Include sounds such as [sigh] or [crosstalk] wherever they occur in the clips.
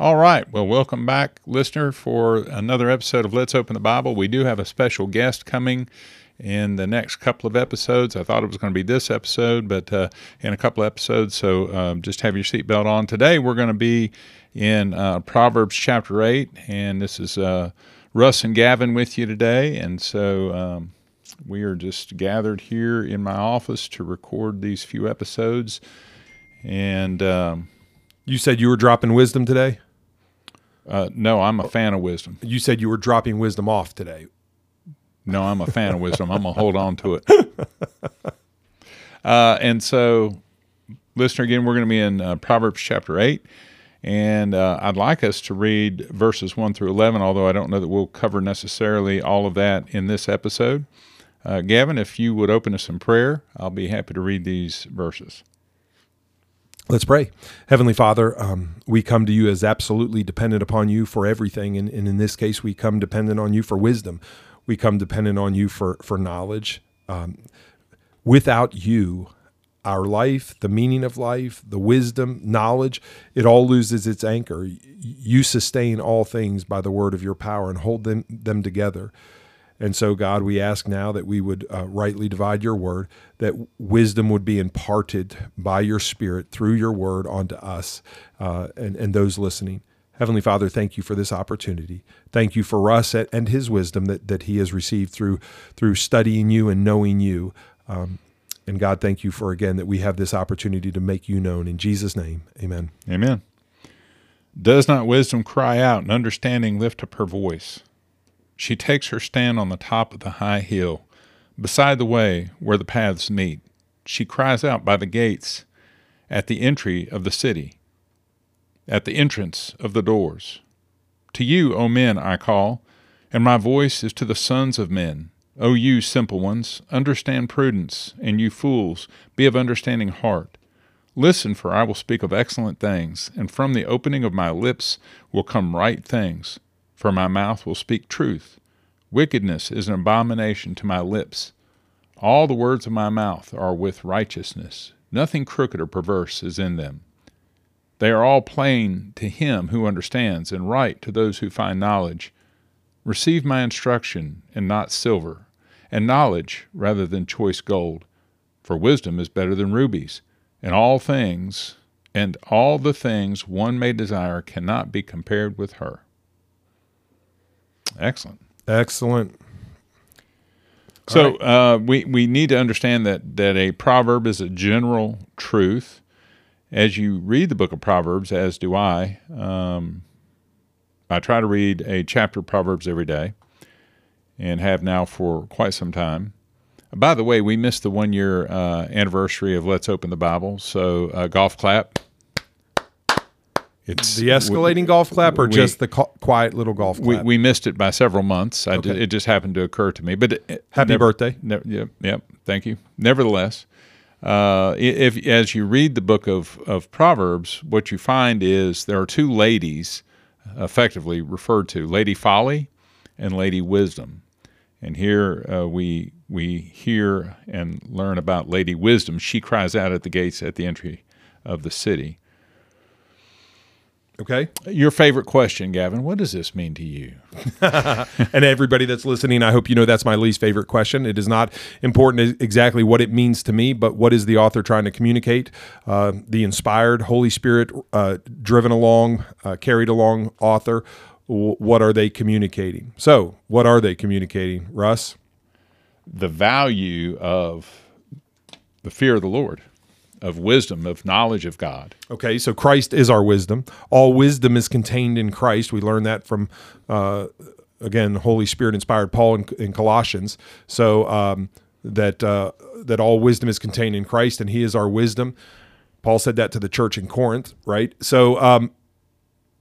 All right. Well, welcome back, listener, for another episode of Let's Open the Bible. We do have a special guest coming in the next couple of episodes. I thought it was going to be this episode, but uh, in a couple of episodes. So um, just have your seatbelt on. Today, we're going to be in uh, Proverbs chapter 8, and this is uh, Russ and Gavin with you today. And so um, we are just gathered here in my office to record these few episodes. And um, You said you were dropping wisdom today? Uh, no, I'm a fan of wisdom. You said you were dropping wisdom off today. No, I'm a fan of wisdom. I'm gonna hold on to it. [laughs] Uh, and so, listener, again, we're going to be in uh, Proverbs chapter eight, and uh, I'd like us to read verses one through eleven. Although I don't know that we'll cover necessarily all of that in this episode. Uh, Gavin, if you would open us in prayer, I'll be happy to read these verses. Let's pray. Heavenly Father, um, we come to you as absolutely dependent upon you for everything. And, and in this case, we come dependent on you for wisdom. We come dependent on you for, for knowledge. Um, without you, our life, the meaning of life, the wisdom, knowledge, it all loses its anchor. You sustain all things by the word of your power and hold them, them together. And so, God, we ask now that we would uh, rightly divide your word, that wisdom would be imparted by your spirit through your word onto us uh, and, and those listening. Heavenly Father, thank you for this opportunity. Thank you for Russ and his wisdom that, that he has received through, through studying you and knowing you. Um, and God, thank you for again that we have this opportunity to make you known. In Jesus' name, amen. Amen. Does not wisdom cry out and understanding lift up her voice? She takes her stand on the top of the high hill, beside the way where the paths meet. She cries out by the gates, at the entry of the city, at the entrance of the doors. To you, O men, I call, and my voice is to the sons of men. O you simple ones, understand prudence, and you fools, be of understanding heart. Listen, for I will speak of excellent things, and from the opening of my lips will come right things, for my mouth will speak truth. Wickedness is an abomination to my lips. All the words of my mouth are with righteousness. Nothing crooked or perverse is in them. They are all plain to him who understands, and right to those who find knowledge. Receive my instruction, and not silver, and knowledge rather than choice gold. For wisdom is better than rubies, and all things, and all the things one may desire cannot be compared with her. Excellent. Excellent. So uh, we we need to understand that that a proverb is a general truth. As you read the book of Proverbs, as do I, um, I try to read a chapter of Proverbs every day, and have now for quite some time. By the way, we missed the one year uh, anniversary of Let's Open the Bible, so uh, golf clap. It's The escalating golf clap or we- just the co- quiet little golf We, clap? we missed it by several months. Okay. it just happened to occur to me. But it, Happy never- birthday. Ne- yep, yep. Thank you. Nevertheless, uh, if as you read the book of, of Proverbs, what you find is there are two ladies, effectively referred to, Lady Folly and Lady Wisdom. And here uh, we we hear and learn about Lady Wisdom. She cries out at the gates at the entry of the city. Okay. Your favorite question, Gavin? What does this mean to you? [laughs] and everybody that's listening, I hope you know that's my least favorite question. It is not important exactly what it means to me, but what is the author trying to communicate? Uh, the inspired, Holy Spirit uh, driven along, uh, carried along author. w- What are they communicating? So, what are they communicating, Russ? the value of the fear of the Lord, of wisdom, of knowledge of God. Okay, so Christ is our wisdom. All wisdom is contained in Christ. We learn that from, uh, again, Holy Spirit inspired Paul in, in Colossians. So um, that uh, that all wisdom is contained in Christ, and He is our wisdom. Paul said that to the church in Corinth, right? So, um,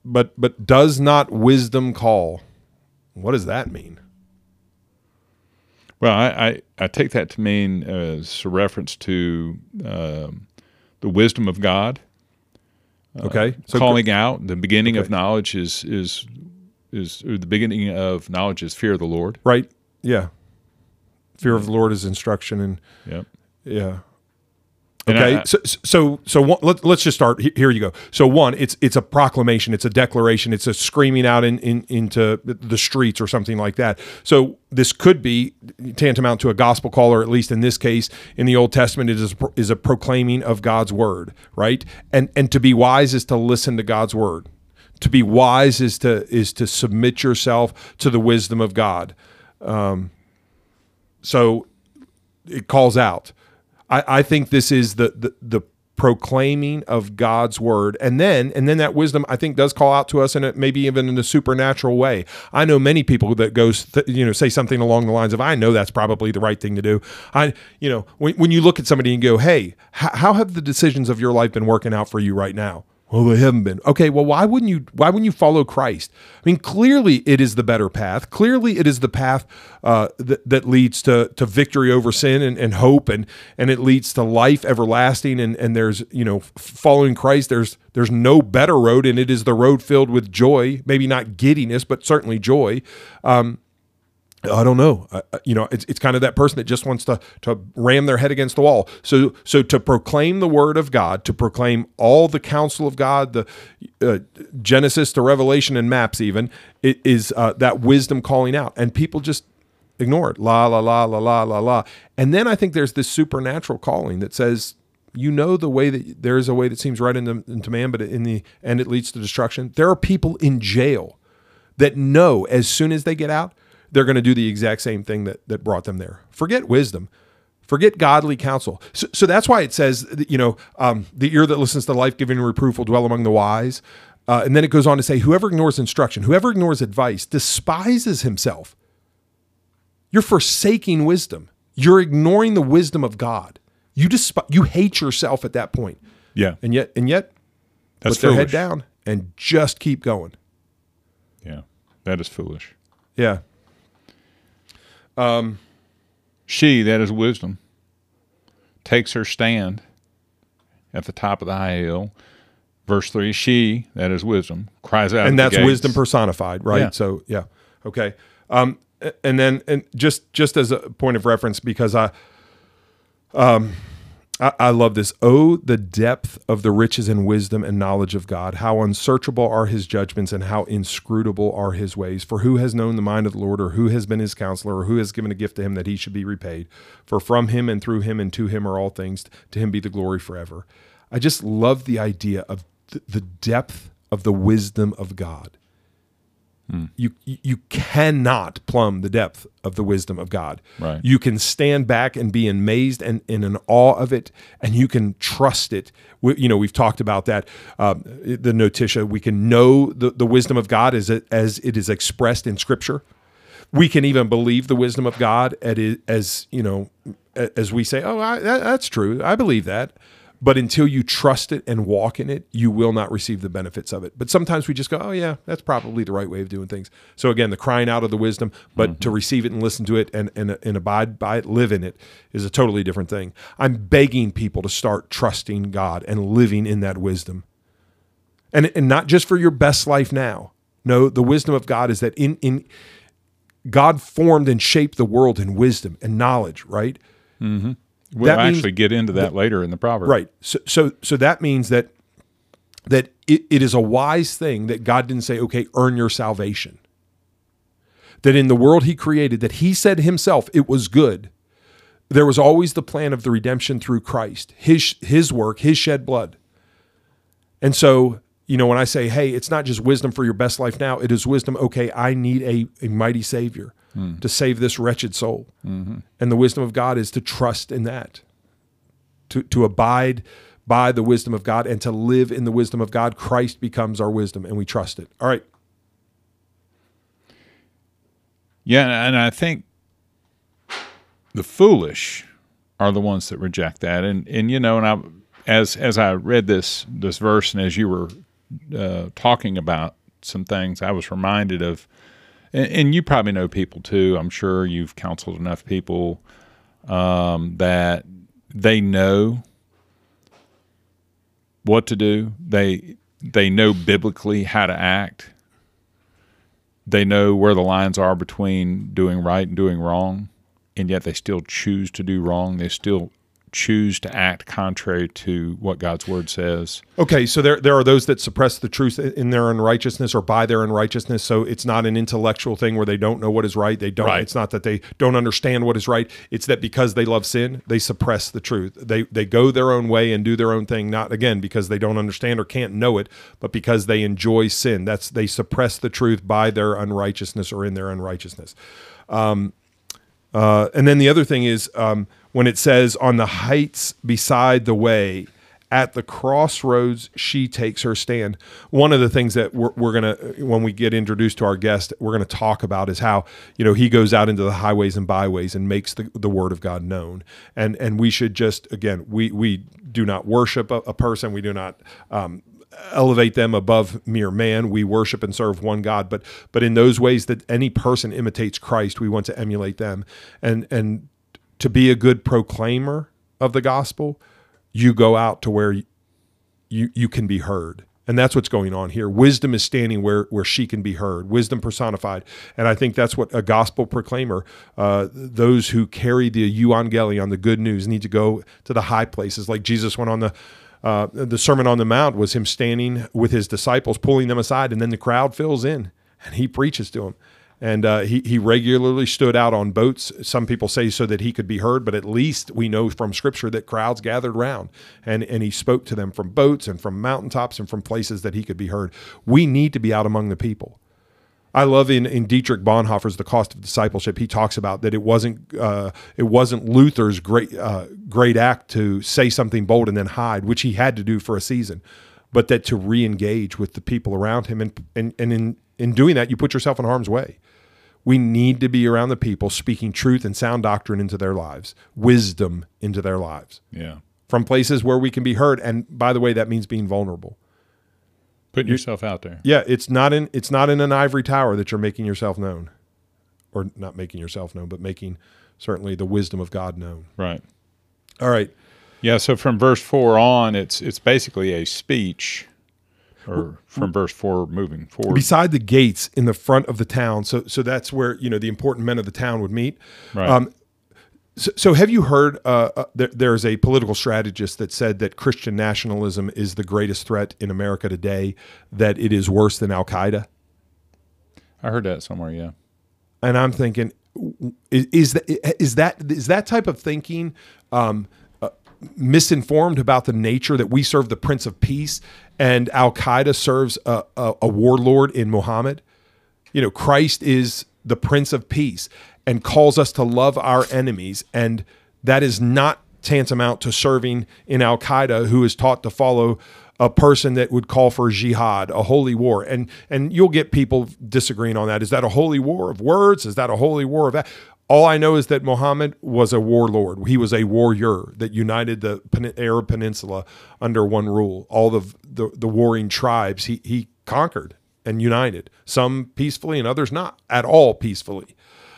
but but does not wisdom call? What does that mean? Well, I, I, I take that to mean as a reference to um, the wisdom of God, uh, Okay, so calling out. The beginning of knowledge is is is or the beginning of knowledge is fear of the Lord. right, yeah. Fear of the Lord is instruction, and Yep. yeah, And Okay, I- so so so one, let, let's just start. Here you go. So one, it's it's a proclamation, it's a declaration, it's a screaming out in, in into the streets or something like that. So this could be tantamount to a gospel call, or at least in this case, in the Old Testament, it is is a proclaiming of God's word, right? And and to be wise is to listen to God's word. To be wise is to is to submit yourself to the wisdom of God. Um, so it calls out. I, I think this is the, the the proclaiming of God's word, and then and then that wisdom I think does call out to us, and it maybe even in a supernatural way. I know many people that goes th- you know say something along the lines of I know that's probably the right thing to do. I you know when when you look at somebody and go, hey, h- how have the decisions of your life been working out for you right now? Well, they haven't been. Okay, well, why wouldn't you? Why wouldn't you follow Christ? I mean, clearly it is the better path. Clearly it is the path uh, that, that leads to to victory over sin and, and hope, and and it leads to life everlasting. And and there's you know following Christ. There's there's no better road, and it is the road filled with joy. Maybe not giddiness, but certainly joy. Um, I don't know. You know, it's, it's kind of that person that just wants to to ram their head against the wall. So so to proclaim the word of God, to proclaim all the counsel of God, the uh, Genesis to Revelation and maps, even it is uh, that wisdom calling out, and people just ignore it. La la la la la la la. And then I think there's this supernatural calling that says. You know the way that there is a way that seems right into, into man, but in the end it leads to destruction. There are people in jail that know as soon as they get out, they're going to do the exact same thing that, that brought them there. Forget wisdom. Forget godly counsel. So, so that's why it says, that, you know, um, the ear that listens to life giving reproof will dwell among the wise. Uh, and then it goes on to say, whoever ignores instruction, whoever ignores advice, despises himself. You're forsaking wisdom. You're ignoring the wisdom of God. You desp- you hate yourself at that point. Yeah, And yet, and yet, that's put their head down and just keep going. Yeah, that is foolish. Yeah. She, that is wisdom, takes her stand at the top of the high hill. Verse three, she, that is wisdom, cries out, and that's wisdom personified, right? Yeah. So yeah, okay. Um, and then and just just as a point of reference, because I, um, I, I love this. Oh, the depth of the riches and wisdom and knowledge of God! How unsearchable are His judgments, and how inscrutable are His ways. For who has known the mind of the Lord, or who has been His counselor, or who has given a gift to Him that He should be repaid? For from Him and through Him and to Him are all things. To Him be the glory forever. I just love the idea of th- the depth of the wisdom of God. You you cannot plumb the depth of the wisdom of God. Right. You can stand back and be amazed and, and in awe of it, and you can trust it. We, you know, we've talked about that. Um, the notitia. We can know the, the wisdom of God as it, as it is expressed in Scripture. We can even believe the wisdom of God at it, as you know, as we say, "Oh, I, that, that's true. I believe that." But until you trust it and walk in it, you will not receive the benefits of it. But sometimes we just go, oh, yeah, that's probably the right way of doing things. So again, the crying out of the wisdom, but to mm-hmm. receive it and listen to it and, and, and abide by it, live in it, is a totally different thing. I'm begging people to start trusting God and living in that wisdom. And, and not just for your best life now. No, the wisdom of God is that in, in God formed and shaped the world in wisdom and knowledge, right? Mm-hmm. We'll that actually get into that later in the proverb. Right. So so so that means that that it, it is a wise thing that God didn't say, okay, earn your salvation. That in the world he created, that he said himself it was good. There was always the plan of the redemption through Christ, his his work, his shed blood. And so, you know, when I say, hey, it's not just wisdom for your best life now, it is wisdom, okay, I need a, a mighty Savior to save this wretched soul. And the wisdom of God is to trust in that, to, to abide by the wisdom of God and to live in the wisdom of God. Christ becomes our wisdom and we trust it. All right. Yeah, and- and I think the foolish are the ones that reject that. And and you know, and I as as I read this this verse and as you were uh, talking about some things, I was reminded of, and, and you probably know people too. I'm sure you've counseled enough people um, that they know what to do. They they know biblically how to act they know where the lines are between doing right and doing wrong, and yet they still choose to do wrong. They still choose to act contrary to what God's word says. Okay, so there there are those that suppress the truth in their unrighteousness or by their unrighteousness. So it's not an intellectual thing where they don't know what is right. They don't. Right. It's not that they don't understand what is right. It's that because they love sin, they suppress the truth. They they go their own way and do their own thing. Not again because they don't understand or can't know it, but because they enjoy sin. That's they suppress the truth by their unrighteousness or in their unrighteousness. Um, uh, and then the other thing is um, when it says, on the heights beside the way, at the crossroads, she takes her stand. One of the things that we're, we're going to, when we get introduced to our guest, we're going to talk about is how, you know, he goes out into the highways and byways and makes the, the word of God known. And, and we should just, again, we, we do not worship a, a person. We do not, um, elevate them above mere man. We worship and serve one God, but but in those ways that any person imitates Christ, we want to emulate them. And and to be a good proclaimer of the gospel, you go out to where you you can be heard. And that's what's going on here. Wisdom is standing where, where she can be heard, wisdom personified. And I think that's what a gospel proclaimer, uh, those who carry the euangelion, the good news, need to go to the high places. Like Jesus went on the uh, the Sermon on the Mount was him standing with his disciples, pulling them aside, and then the crowd fills in, and he preaches to them. And uh, he he regularly stood out on boats. Some people say so that he could be heard, but at least we know from Scripture that crowds gathered round, and and he spoke to them from boats and from mountaintops and from places that he could be heard. We need to be out among the people. I love in, in Dietrich Bonhoeffer's The Cost of Discipleship. He talks about that it wasn't uh, it wasn't Luther's great uh, great act to say something bold and then hide, which he had to do for a season, but that to re-engage with the people around him and and, and in in doing that you put yourself in harm's way. We need to be around the people speaking truth and sound doctrine into their lives, wisdom into their lives, Yeah. from places where we can be heard. And by the way, that means being vulnerable. Putting yourself out there. Yeah, it's not in it's not in an ivory tower that you're making yourself known, or not making yourself known, but making certainly the wisdom of God known. Right. All right, Yeah, so from verse 4 on, it's it's basically a speech or from verse 4 moving forward. beside the gates in the front of the town, so so that's where you know the important men of the town would meet. Right. Um, so, so have you heard? Uh, uh, there, there's a political strategist that said that Christian nationalism is the greatest threat in America today. That it is worse than Al Qaeda. I heard that somewhere, yeah. and I'm thinking, is, is that is that is that type of thinking um, misinformed about the nature that we serve the Prince of Peace and Al Qaeda serves a, a, a warlord in Muhammad? You know, Christ is the Prince of Peace and calls us to love our enemies, and that is not tantamount to serving in Al Qaeda, who is taught to follow a person that would call for jihad, a holy war. And and you'll get people disagreeing on that. Is that a holy war of words? Is that a holy war of that? All I know is that Muhammad was a warlord. He was a warrior that united the Arab Peninsula under one rule. All the, the the warring tribes he he conquered and united. Some peacefully and others not at all peacefully.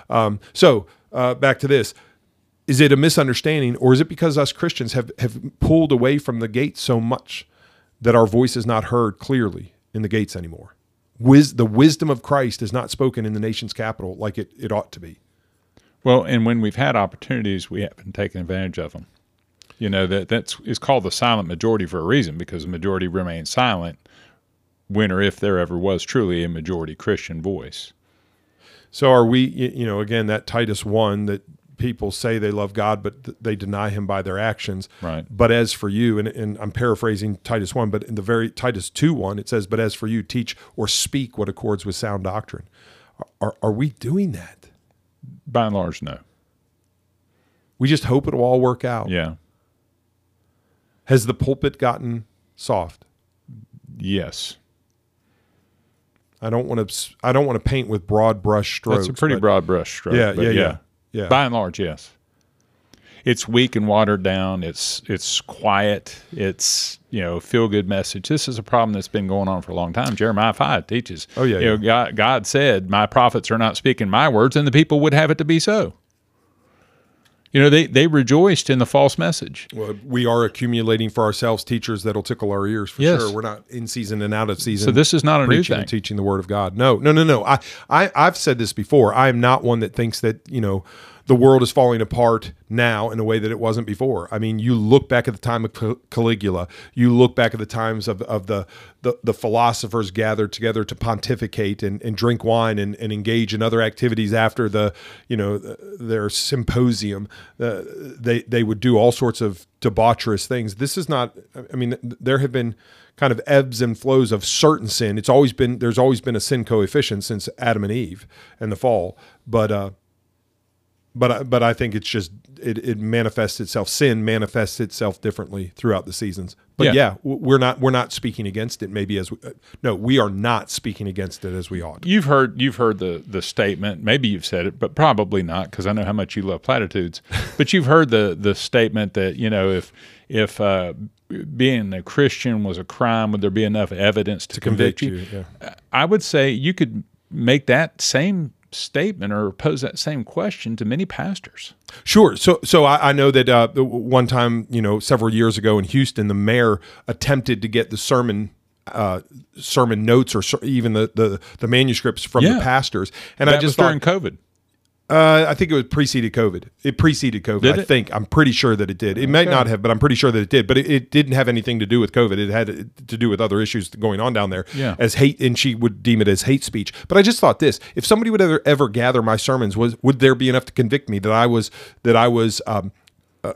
Um, so uh, back to this: is it a misunderstanding, or is it because us Christians have have pulled away from the gate so much that our voice is not heard clearly in the gates anymore? Wis- the wisdom of Christ is not spoken in the nation's capital like it, it ought to be. Well, and when we've had opportunities, we haven't taken advantage of them. You know that that's is called the silent majority for a reason because the majority remains silent when or if there ever was truly a majority Christian voice. So are we? You know, again, that Titus one that people say they love God, but th- they deny Him by their actions. Right. But as for you, and, and I'm paraphrasing Titus one, but in the very Titus two one, it says, "But as for you, teach or speak what accords with sound doctrine." Are, are, are we doing that? By and large, no. We just hope it'll all work out. Yeah. Has the pulpit gotten soft? Yes. I don't want to. I don't want to paint with broad brush strokes. That's a pretty broad brush stroke. Yeah, but yeah, yeah, yeah. By and large, yes. It's weak and watered down. It's it's quiet. It's you know feel good message. This is a problem that's been going on for a long time. Jeremiah five teaches. Oh, yeah, You know, God, God said, "My prophets are not speaking my words, and the people would have it to be so." You know, they they rejoiced in the false message. Well, we are accumulating for ourselves teachers that'll tickle our ears for Yes. sure. We're not in season and out of season. So this is not a new thing. teaching the word of God. No, no, no, no. I, I, I've said this before. I am not one that thinks that you know the world is falling apart now in a way that it wasn't before. I mean, you look back at the time of Caligula, you look back at the times of, of the, the, the philosophers gathered together to pontificate and, and drink wine and, and engage in other activities after the, you know, their symposium. Uh, they, they would do all sorts of debaucherous things. This is not, I mean, there have been kind of ebbs and flows of certain sin. It's always been, there's always been a sin coefficient since Adam and Eve and the fall. But, uh, but but I think it's just it, it manifests itself. Sin manifests itself differently throughout the seasons. But yeah. yeah, we're not we're not speaking against it. Maybe as we, uh, no, we are not speaking against it as we ought. You've heard you've heard the the statement. Maybe you've said it, but probably not because I know how much you love platitudes. [laughs] but you've heard the the statement that you know if if uh, being a Christian was a crime, would there be enough evidence to, to convict, convict, you? you yeah. I would say you could make that same statement or pose that same question to many pastors. Sure. So, so I, I know that uh, one time, you know, several years ago in Houston, the mayor attempted to get the sermon uh, sermon notes or even the, the, the manuscripts from yeah. the pastors, and that I just during thought, COVID. Uh, I think it was preceded COVID. It preceded COVID. Did I it? think. I'm pretty sure that it did. It okay. might not have, but I'm pretty sure that it did. But it, it, didn't have anything to do with COVID. It had to do with other issues going on down there. Yeah. As hate, and she would deem it as hate speech. But I just thought this: if somebody would ever ever gather my sermons, was would there be enough to convict me that I was that I was um, uh,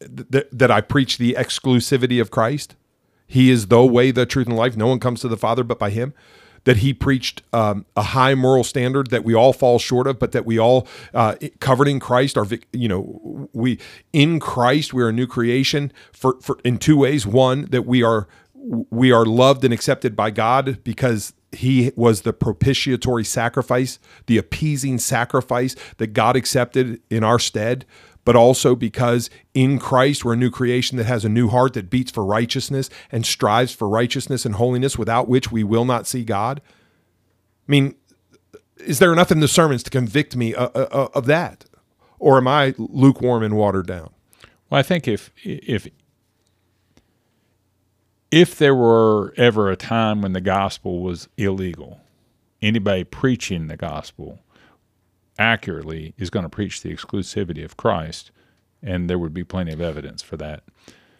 that that I preach the exclusivity of Christ? He is the way, the truth, and life. No one comes to the Father but by Him that he preached um, a high moral standard that we all fall short of, but that we all uh, covered in Christ are, you know, we in Christ we are a new creation for, for in two ways. One that we are we are loved and accepted by God because he was the propitiatory sacrifice, the appeasing sacrifice that God accepted in our stead but also because in Christ we're a new creation that has a new heart that beats for righteousness and strives for righteousness and holiness without which we will not see God? I mean, is there enough in the sermons to convict me uh, uh, uh, of that? Or am I lukewarm and watered down? Well, I think if if if there were ever a time when the gospel was illegal, anybody preaching the gospel accurately is going to preach the exclusivity of Christ, and there would be plenty of evidence for that.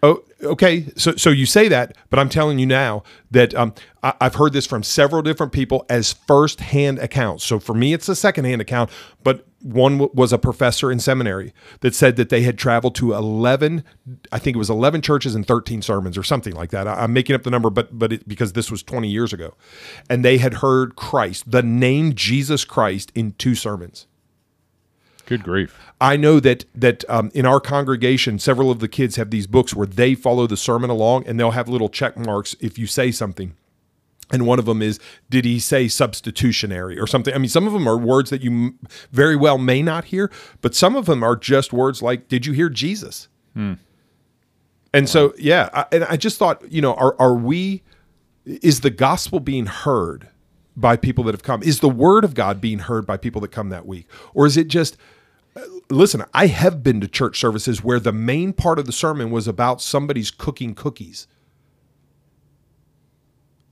Oh, okay. So, so you say that, but I'm telling you now that um, I, have heard this from several different people as first-hand accounts. So for me, it's a second-hand account, but one w- was a professor in seminary that said that they had traveled to 11, I think it was 11 churches and 13 sermons or something like that. I, am making up the number, but but it, because this was 20 years ago, and they had heard Christ, the name Jesus Christ, in two sermons. Good grief! I know that that um, in our congregation, several of the kids have these books where they follow the sermon along, and they'll have little check marks if you say something. And one of them is, did he say substitutionary or something? I mean, some of them are words that you very well may not hear, but some of them are just words like, did you hear Jesus? Hmm. And wow. so, yeah, I, and I just thought, you know, are are we? Is the gospel being heard by people that have come? Is the word of God being heard by people that come that week, or is it just listen, I have been to church services where the main part of the sermon was about somebody's cooking cookies.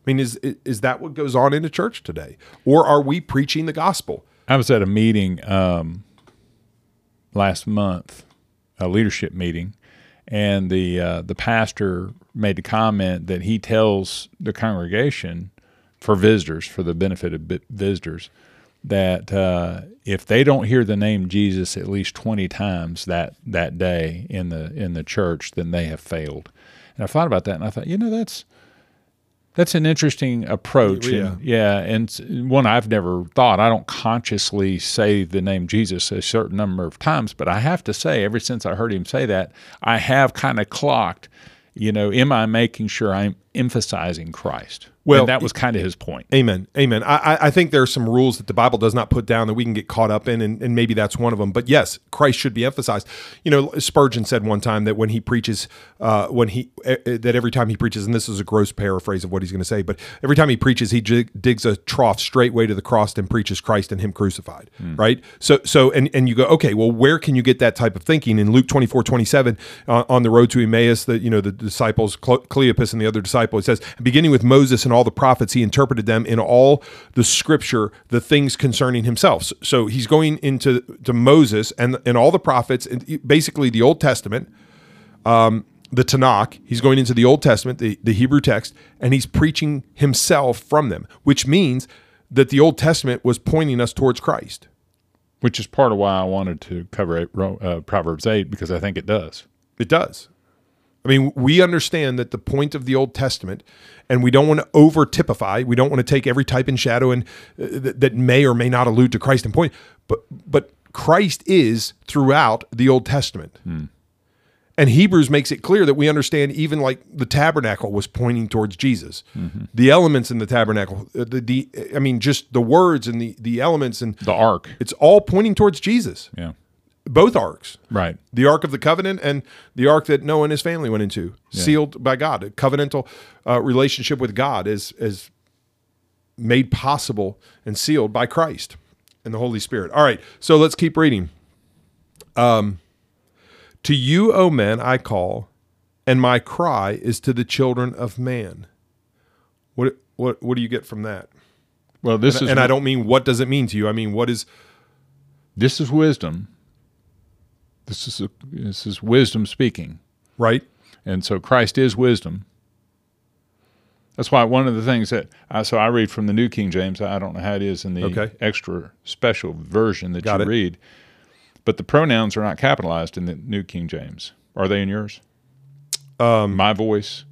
I mean, is is that what goes on in a church today, or are we preaching the gospel? I was at a meeting um, last month, a leadership meeting, and the uh, the pastor made the comment that he tells the congregation for visitors, for the benefit of visitors, that uh, if they don't hear the name Jesus at least twenty times that that day in the in the church, then they have failed. And I thought about that, and I thought, you know, that's that's an interesting approach. Yeah. And, yeah, and one I've never thought. I don't consciously say the name Jesus a certain number of times, but I have to say, ever since I heard him say that, I have kind of clocked. You know, am I making sure I'm emphasizing Christ? Well, and that was kind of his point. Amen. Amen. I, I think there are some rules that the Bible does not put down that we can get caught up in, and, and maybe that's one of them. But yes, Christ should be emphasized. You know, Spurgeon said one time that when he preaches, uh, when he uh, that every time he preaches, and this is a gross paraphrase of what he's going to say, but every time he preaches, he digs a trough straightway to the cross and preaches Christ and Him crucified. Mm. Right. So, so, and and you go, okay, well, where can you get that type of thinking? In Luke twenty four twenty seven, uh, on the road to Emmaus, the you know the disciples Cleopas and the other disciple, it says, beginning with Moses and and all the prophets, he interpreted them in all the scripture, the things concerning himself. So, he's going into to Moses and, and all the prophets, and basically the Old Testament, um, the Tanakh. He's going into the Old Testament, the, the Hebrew text, and he's preaching himself from them, which means that the Old Testament was pointing us towards Christ. Which is part of why I wanted to cover it, uh, Proverbs 8, because I think it does. It does. I mean, we understand that the point of the Old Testament, and we don't want to over typify. We don't want to take every type and shadow and uh, that, that may or may not allude to Christ and point, but but Christ is throughout the Old Testament. Hmm. And Hebrews makes it clear that we understand even like the tabernacle was pointing towards Jesus. Mm-hmm. The elements in the tabernacle, uh, the, the I mean, just the words and the the elements and the ark. It's all pointing towards Jesus. Yeah. Both arks. Right. The ark of the covenant and the ark that Noah and his family went into, yeah. sealed by God. A covenantal uh, relationship with God is is made possible and sealed by Christ and the Holy Spirit. All right. So let's keep reading. Um to you, O men, I call, and my cry is to the children of man. What what what do you get from that? Well, this and, is and I don't mean what does it mean to you. I mean what is this is wisdom. This is a, this is wisdom speaking, right? And so Christ is wisdom. That's why one of the things that I so I read from the New King James. I don't know how it is in the okay. extra special version that Got you it. read. But the pronouns are not capitalized in the New King James. Are they in yours? Um, My voice.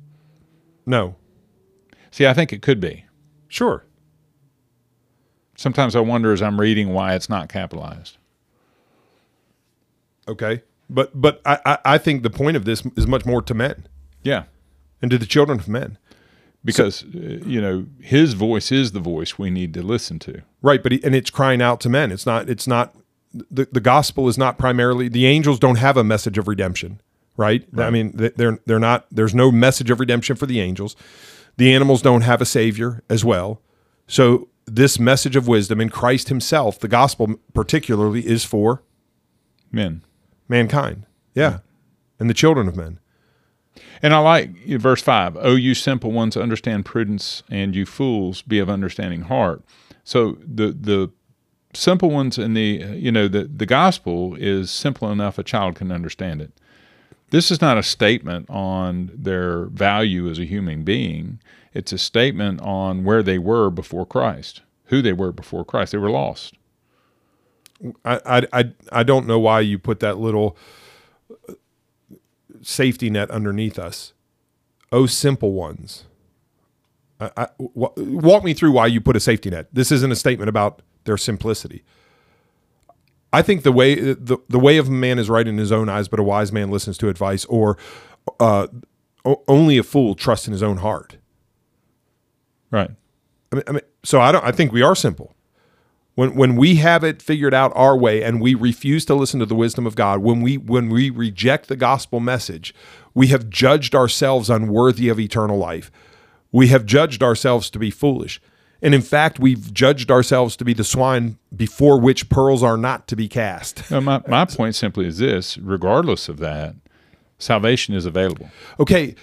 No. See, I think it could be. Sure. Sometimes I wonder as I'm reading why it's not capitalized. Okay. But but I, I, I think the point of this is much more to men. Yeah. And to the children of men. Because so, uh, you know his voice is the voice we need to listen to. Right, but he, and it's crying out to men. It's not. It's not the, the gospel is not primarily the angels don't have a message of redemption right? right? i mean they're they're not there's no message of redemption for the angels the animals don't have a savior as well so this message of wisdom in christ himself the gospel particularly is for men mankind yeah, and the children of men and I like verse 5 Oh, you simple ones, understand prudence, and you fools, be of understanding heart. So the, the simple ones in the you know the the gospel is simple enough a child can understand it. This is not a statement on their value as a human being. It's a statement on where they were before Christ, who they were before Christ. They were lost. I I I don't know why you put that little safety net underneath us. Oh, simple ones. I, I, walk me through why you put a safety net. This isn't a statement about their simplicity. I think the way the, the way of a man is right in his own eyes, but a wise man listens to advice, or uh, only a fool trusts in his own heart. Right. I mean, I mean, so I don't. I think we are simple. When when we have it figured out our way, and we refuse to listen to the wisdom of God, when we when we reject the gospel message, we have judged ourselves unworthy of eternal life. We have judged ourselves to be foolish. And in fact, we've judged ourselves to be the swine before which pearls are not to be cast. No, my, my point simply is this regardless of that, salvation is available. Okay.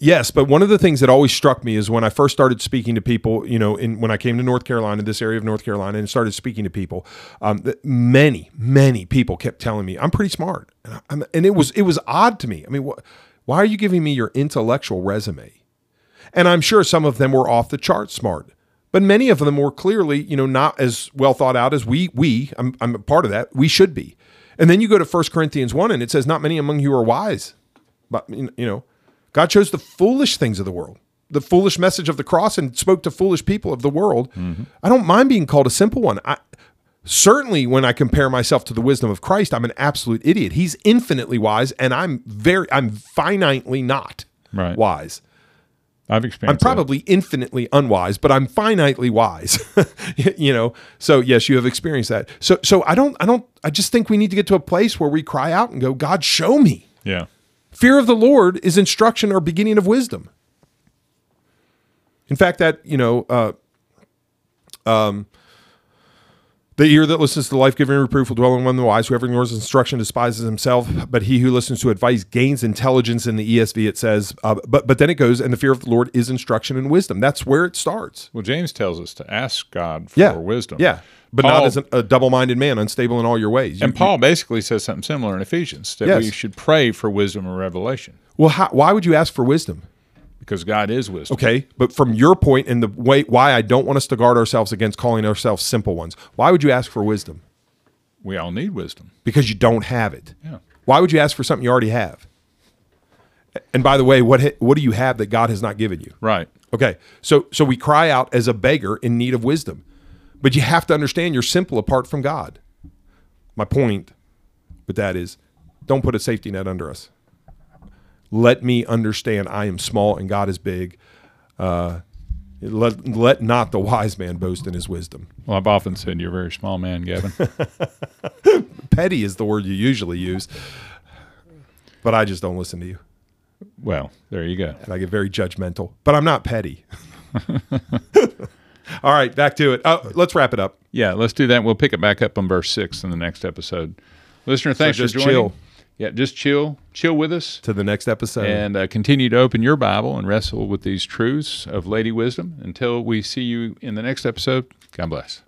Yes, but one of the things that always struck me is when I first started speaking to people, you know, in, when I came to North Carolina, this area of North Carolina, and started speaking to people, um, many, many people kept telling me I'm pretty smart, and, I, and it was it was odd to me. I mean, wh- why are you giving me your intellectual resume? And I'm sure some of them were off the chart smart, but many of them were clearly, you know, not as well thought out as we, we, I'm, I'm a part of that, we should be. And then you go to 1 Corinthians 1 and it says, Not many among you are wise. But, you know, God chose the foolish things of the world, the foolish message of the cross, and spoke to foolish people of the world. Mm-hmm. I don't mind being called a simple one. I, certainly when I compare myself to the wisdom of Christ, I'm an absolute idiot. He's infinitely wise, and I'm very, I'm finitely not right. wise. I've experienced. I'm probably that. infinitely unwise, but I'm finitely wise. [laughs] you know. So yes, you have experienced that. So so I don't I don't I just think we need to get to a place where we cry out and go, God, show me. Yeah. Fear of the Lord is instruction or beginning of wisdom. In fact, that you know, uh, um, The ear that listens to life giving reproof will dwell in one the wise. Whoever ignores instruction despises himself, but he who listens to advice gains intelligence. In the ESV, it says, uh, but but then it goes, and the fear of the Lord is instruction and wisdom. That's where it starts. Well, James tells us to ask God for Yeah, wisdom. Yeah, but Paul- not as a double-minded man, unstable in all your ways. You- And Paul basically says something similar in Ephesians that Yes. we should pray for wisdom and revelation well, how, why would you ask for wisdom? because God is wisdom. Okay, but from your point and the way why I don't want us to guard ourselves against calling ourselves simple ones, why would you ask for wisdom? We all need wisdom. Because you don't have it. Yeah. Why would you ask for something you already have? And by the way, what what do you have that God has not given you? Right. Okay, so so we cry out as a beggar in need of wisdom, but you have to understand you're simple apart from God. My point with that is, don't put a safety net under us. Let me understand I am small and God is big. Uh, let let not the wise man boast in his wisdom. Well, I've often said you're a very small man, Gavin. [laughs] Petty is the word you usually use, but I just don't listen to you, well, there you go. and I get very judgmental. But I'm not petty. [laughs] All right, back to it. Uh, let's wrap it up. Yeah, let's do that. We'll pick it back up on verse six in the next episode. Listener, thanks just for joining. chill. Yeah, just chill, chill with us, To the next episode. and uh, continue to open your Bible and wrestle with these truths of Lady Wisdom. Until we see you in the next episode, God bless.